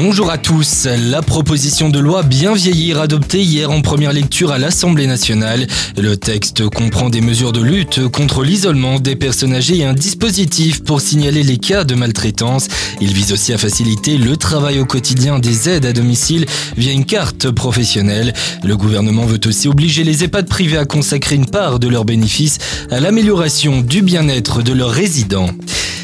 Bonjour à tous. La proposition de loi Bien vieillir adoptée hier en première lecture à l'Assemblée nationale. Le texte comprend des mesures de lutte contre l'isolement des personnes âgées et un dispositif pour signaler les cas de maltraitance. Il vise aussi à faciliter le travail au quotidien des aides à domicile via une carte professionnelle. Le gouvernement veut aussi obliger les EHPAD privés à consacrer une part de leurs bénéfices à l'amélioration du bien-être de leurs résidents.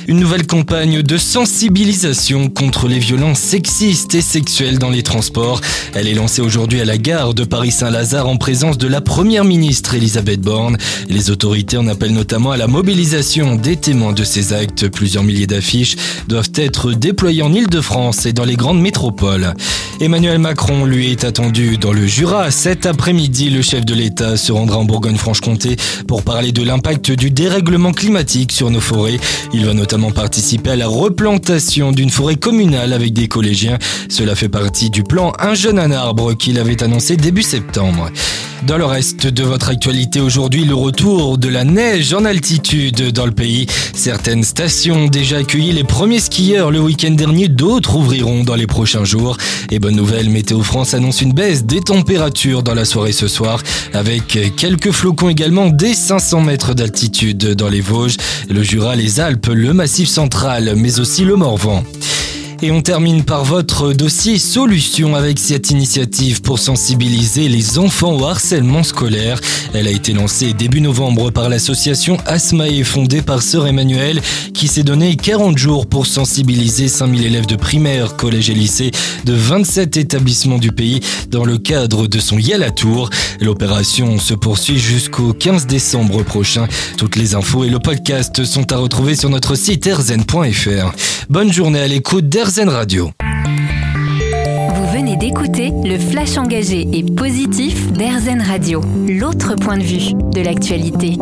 Une nouvelle campagne de sensibilisation contre les violences sexistes et sexuelles dans les transports. Elle est lancée aujourd'hui à la gare de Paris-Saint-Lazare en présence de la première ministre Elisabeth Borne. Les autorités en appellent notamment à la mobilisation des témoins de ces actes. Plusieurs milliers d'affiches doivent être déployées en Ile-de-France et dans les grandes métropoles. Emmanuel Macron, lui, est attendu dans le Jura. Cet après-midi, le chef de l'État se rendra en Bourgogne-Franche-Comté pour parler de l'impact du dérèglement climatique sur nos forêts. Il va notamment participer à la replantation d'une forêt communale avec des collégiens. Cela fait partie du plan Un jeune un arbre qu'il avait annoncé début septembre. Dans le reste de votre actualité aujourd'hui, le retour de la neige en altitude dans le pays. Certaines stations ont déjà accueilli les premiers skieurs le week-end dernier, d'autres ouvriront dans les prochains jours. Et bonne nouvelle, Météo France annonce une baisse des températures dans la soirée ce soir, avec quelques flocons également dès 500 mètres d'altitude dans les Vosges, le Jura, les Alpes, le Massif central, mais aussi le Morvan. Et on termine par votre dossier solution avec cette initiative pour sensibiliser les enfants au harcèlement scolaire. Elle a été lancée début novembre par l'association Asmae fondée par Sœur Emmanuel qui s'est donné 40 jours pour sensibiliser 5000 élèves de primaire, collège et lycée de 27 établissements du pays dans le cadre de son Yala Tour. L'opération se poursuit jusqu'au 15 décembre prochain. Toutes les infos et le podcast sont à retrouver sur notre site erzen.fr. Bonne journée à l'écoute d'Erzen Radio. Vous venez d'écouter le flash engagé et positif d'Airzen Radio, l'autre point de vue de l'actualité.